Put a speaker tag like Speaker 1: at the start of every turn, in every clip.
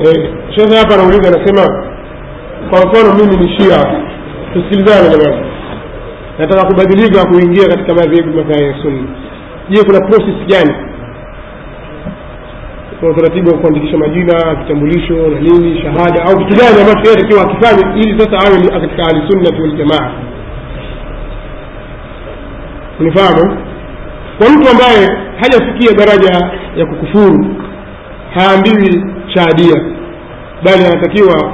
Speaker 1: eh, shekhe hapa anauliza anasema kwa mfano mimi ni shia tusikilizane jamani. Nataka kubadilika kuingia katika madhehebu madhaya ya Sunna. je kuna process gani? Kuna utaratibu wa kuandikisha majina vitambulisho na nini shahada au kitu gani ambacho yeye akifanye ili sasa awe katika ahli sunnati waljamaa unifahamu? Kwa mtu ambaye hajafikia daraja ya kukufuru. Haambiwi shaadia bali anatakiwa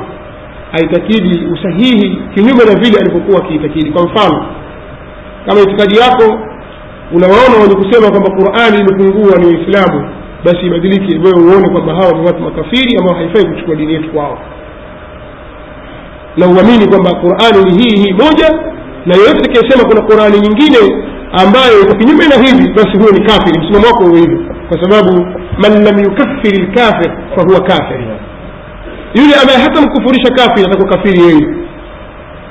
Speaker 1: aitakidi usahihi kinyume na vile alivyokuwa akiitakidi. Kwa mfano kama itikadi yako unawaona wenye kusema kwamba qurani imepungua ni waislamu basi ibadilike wewe uone kwamba hawa ni watu makafiri ambao haifai kuchukua dini yetu kwao. Na uamini kwamba qurani ni hii hii moja na yeyote atakayesema kuna qurani nyingine ambayo iko kinyume na hivi basi huyo ni kafiri. Msimamo wako huo hivyo kwa sababu man lam yukaffiri lkafir fahuwa kafir. Yule ambaye hata mkufurisha kafiri atakuwa kafiri yeye.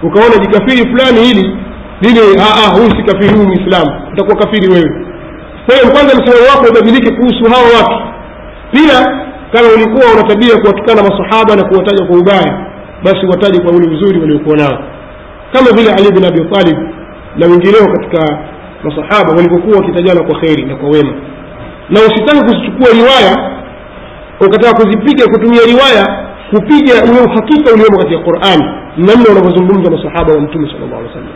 Speaker 1: Ukaona jikafiri fulani hili lile huyu si kafiri huyu mwislamu utakuwa kafiri wewe. Kwa hiyo kwanza msimamo wako ubadilike kuhusu hawa watu. Pia kama ulikuwa una tabia kuwatukana masahaba na kuwataja kwa ubaya basi wataje kwa ule uzuri waliokuwa nao. Kama vile ali bin abi talib na wengineo katika masahaba walivyokuwa wakitajana kwa kheri na kwa wema. Na usitaki kuzichukua riwaya ukataka kuzipiga kutumia riwaya kupiga ule uhakika uliomo katika qurani namna wanavyozungumza masahaba wa mtume sala llah alih wasallam.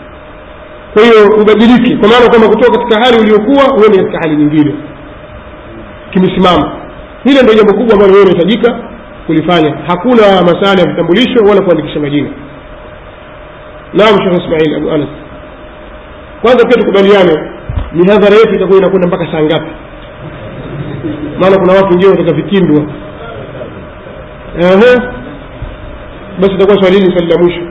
Speaker 1: Kwa hiyo ubadilike kwa maana kwamba kutoka katika hali uliokuwa uende katika hali nyingine. Kimesimama. Hilo ndio jambo kubwa ambalo wewe unahitajika kulifanya. Hakuna masala ya vitambulisho wala kuandikisha majina. Naam shekh ismail abu anas kwanza pia tukubaliane mihadhara yetu itakuwa inakwenda mpaka saa ngapi? Maana kuna watu wengine wataka vikindwa basi itakuwa swali hili swali la mwisho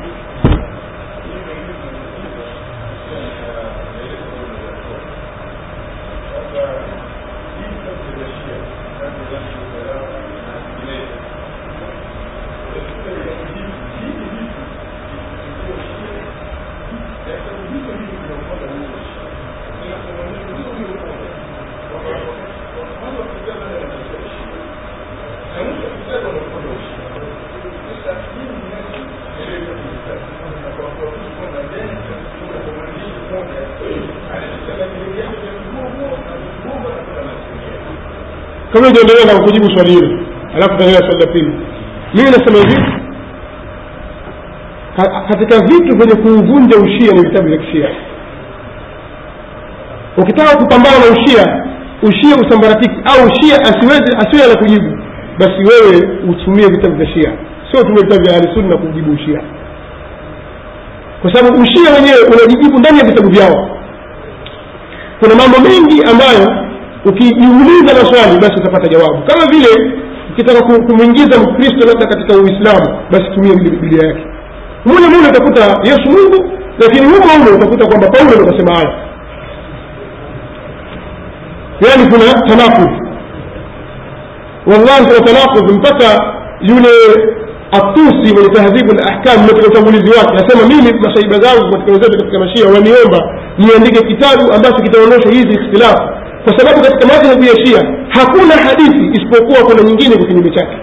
Speaker 1: kabla ujaendelea na kujibu swali hilo alafu taendelea swali la pili. Mimi nasema hivi katika vitu vyenye kuuvunja ushia ni vitabu vya kishia. Ukitaka kupambana na ushia ushia usambaratiki. Au ushia asiweze asiwe la kujibu basi wewe utumie vitabu vya shia. Sio utumie vitabu vya ahlisunna kujibu ushia. Kwa sababu ushia wenyewe unajijibu ndani ya vitabu vyao. Kuna mambo mengi ambayo ukijiuliza maswali basi utapata jawabu. Kama vile ukitaka kumwingiza mkristo labda katika uislamu basi tumie biblia yake. Mule mule utakuta yesu mungu lakini humo humo utakuta kwamba paulo ndokasema haya. Yaani kuna tanakudh wallahi kuna tanakudh mpaka yule atusi mwenye tahdhibu na ahkam katika utangulizi wake nasema mimi masaiba zangu katika wenzetu katika mashia waniomba niandike kitabu ambacho kitaonyesha hizi ikhtilafu kwa sababu katika madhhabu ya shia hakuna hadithi isipokuwa kuna nyingine kwa kinyume chake.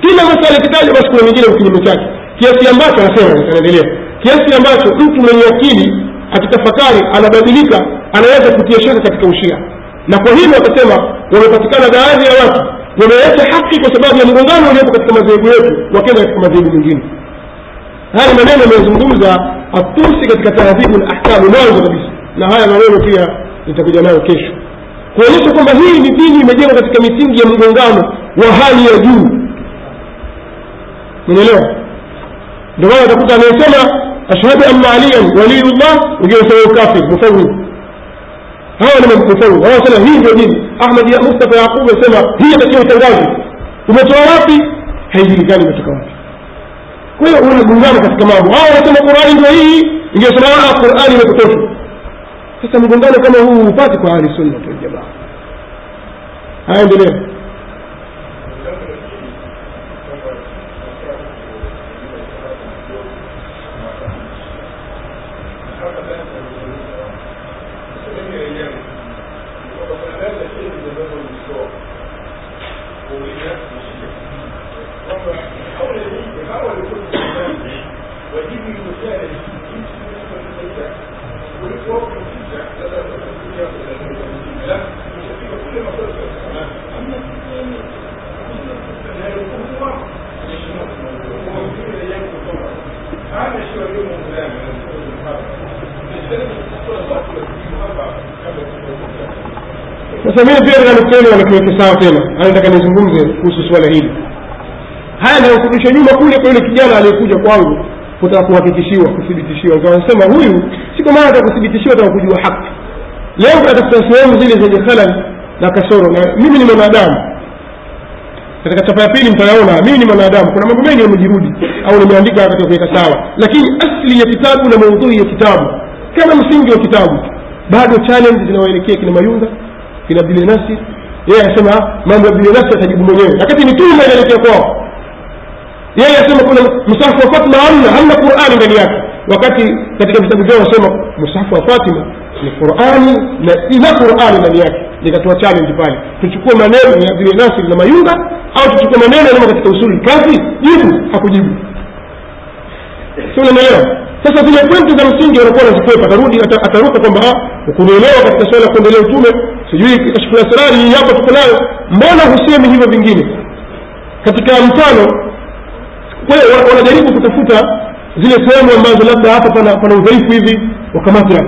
Speaker 1: Kila masala kitaja basi kuna nyingine kwa kinyume chake. Kiasi ambacho anasema anaendelea kiasi ambacho mtu mwenye akili akitafakari anabadilika anaweza kutia shaka katika ushia. Na kwa hivyo akasema wamepatikana baadhi ya watu wameacha haki kwa sababu ya mgongano uliopo katika madhehebu yetu wakenda katika madhehebu mengine. Haya maneno ameyazungumza atusi katika tahdhibu na ahkamu mwanzo kabisa. Na haya maneno pia nitakuja nayo kesho kuonyesha kwamba hii ni dini imejengwa katika misingi ya mgongano wa hali ya juu. Umeelewa? Ndio maana utakuta anayesema ashhadu anna aliyan waliyullah wengine sema ukafir mufawid hawa ni mufawid hawa hii ndio dini. Ahmad ya mustafa yaqub asema hii atakiwa itangazwe umetoa wapi? Haijulikani imetoka wapi. Kwa hiyo unagungana katika mambo. Hawa wanasema qurani ndio hii ingesema qurani imekutosha sasa mgongano kama huu hupati kwa ahli sunna waljamaa jamaa. Haya endelea sasa mimi pia nataka nikueni wanakiweke sawa tena. Anataka nizungumze kuhusu swala hili. Haya nayokurudisha nyuma kule kwa yule kijana aliyekuja kwangu kutaka kuhakikishiwa kuthibitishiwa. Nikawasema huyu siko maana ataka kuthibitishiwa ataka kujua haki. Leo katafuta sehemu zile zenye khalal na kasoro na mimi ni mwanadamu. Katika chapa ya pili mtayaona mimi ni mwanadamu. Kuna mambo mengi yamejirudi au nimeandika katika kuweka sawa. Lakini asli ya kitabu na maudhui ya kitabu kama msingi wa kitabu bado challenge zinawaelekea kina mayunga kina abdulinasi yeye anasema mambo ya abdulinasi atajibu mwenyewe. Lakini ni inaelekea kwao yeye anasema kuna msahafu wa fatima hamna hamna qurani ndani yake. Wakati katika vitabu vyao wasema msahafu wa fatima ni qurani na ina qurani ndani yake. Nikatoa challenge pale. Tuchukue maneno ya nasir na mayunga au tuchukue maneno yalimo katika usuli? Kazi jibu hakujibu. Si unanielewa? Sasa zile pointi za msingi wanakuwa wanazikwepa. Atarudi ataruka kwamba kunielewa katika swala ya kuendelea utume sijui kashfu lasrari hii hapa tuko nayo. Mbona husemi hivyo vingine? Katika mfano kwa wanajaribu kutafuta zile sehemu ambazo labda hapa pana, pana udhaifu hivi wakamata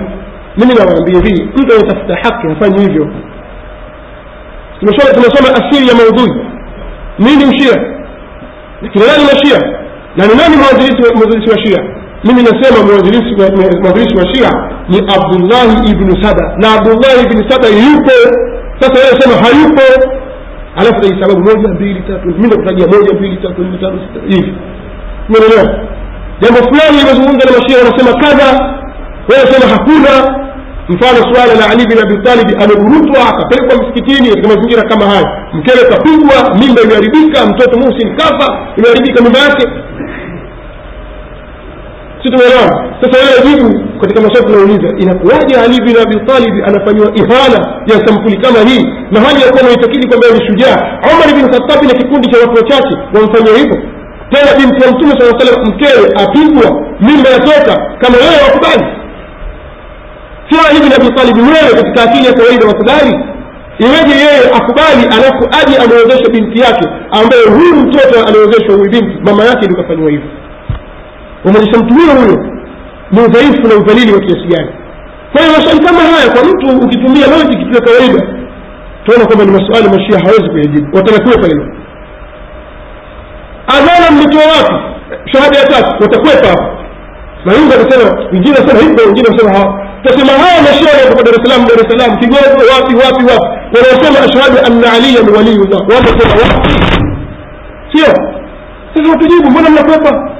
Speaker 1: mimi nawaambia hivi mtu anayetafuta haki hafanyi hivyo. Tunasoma asili ya maudhui. Nini ushia na kina nani mashia? Na ni nani mwanzilishi wa shia mimi nasema mwanzilishi wa- shia ni abdullahi ibnu saba. Na abdullahi ibni saba yupo. Sasa yeye sema hayupo. Alafu na sababu moja mbili tatu. Mi ndakutajia moja mbili tatu nne tano sita hivi. Umeelewa? Jambo fulani limezungumza na mashia wanasema kadha. Wewe sema hakuna. Mfano suala la ali bin abitalibi amegurutwa akapelekwa msikitini katika mazingira kama haya. Mkewe kapigwa mimba imeharibika mtoto muhsin kafa imeharibika mimba yake si tumeelewana sasa wewe jibu katika maswali tunauliza inakuwaje ali bin abi anafanyiwa ihana ya sampuli kama hii? Na hali ya kuwa naitakidi kwamba ni shujaa. Umar bin khatabi na kikundi cha watu wachache wamfanyia hivyo. Tena binti ya mtume saa salam mkewe apigwa mimba yatoka. Kama wewe wakubali. Sio ali bin abi wewe katika akili ya kawaida wakubali iweje yeye akubali alafu aje amewezeshe binti yake ambaye huyu mtoto aliwezeshwa huyu binti mama yake ndikafanyiwa hivyo وما نشمتوه هو من ضعيف ولا ذليل وكيسي يعني طيب، فهي مشان كما هاي طيب، كون انتو وكتمية لوجي كتلة كريبة تقول طيب، لكم أن مسؤال مشي حوزك يا جيد وتنكوه فلما أذانا متوافق شهادة أساس. وتكوه فلما ما يوجد سنة. يجينا سنة هيبا يجينا سنة ها. تسمى هاي مشي يا رب دار السلام دار السلام. تقول وافي وافي وافي ولو سمع أشهد أن علي ولي الله. وافي وافي سيئا سيئا تجيبوا من المكوفة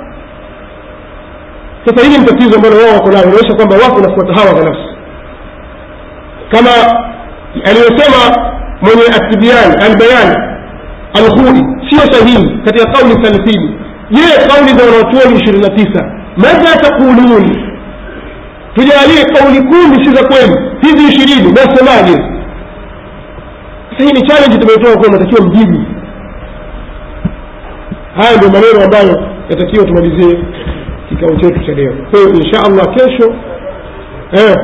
Speaker 1: sasa hili ni tatizo ambalo wao wako nalo inaonyesha kwamba wako nafuata hawa nafsi. Kama aliyosema mwenye atibian albayan alhudi sio sahihi katika kauli thalathini. Je kauli za wanaochuoni ishirini na tisa madha taqulun tujalie kauli kumi si za kweli hizi ishirini nasemaje? Sasa hii ni challenge tumetoa kwa natakiwa mjibu. Haya ndio maneno ambayo yatakiwa tumalizie kikao chetu cha leo. Kwa hiyo insha allah kesho eh,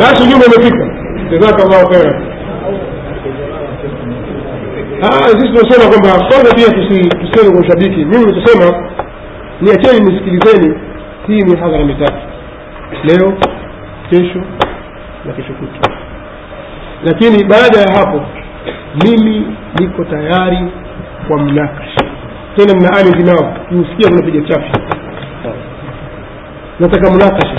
Speaker 1: basi ujumbe umefika jazakallahu khera Ah, sisi tunasema kwamba kwanza pia tusi- tusiende kwa ushabiki. Mimi nitasema niacheni nisikilizeni. Hii ni hadhara mitatu. Leo kesho na kesho kutu lakini baada ya hapo mimi niko tayari kwa mnakasha tena mna ali vinao kiusikia kunapiga chafi nataka mnakasha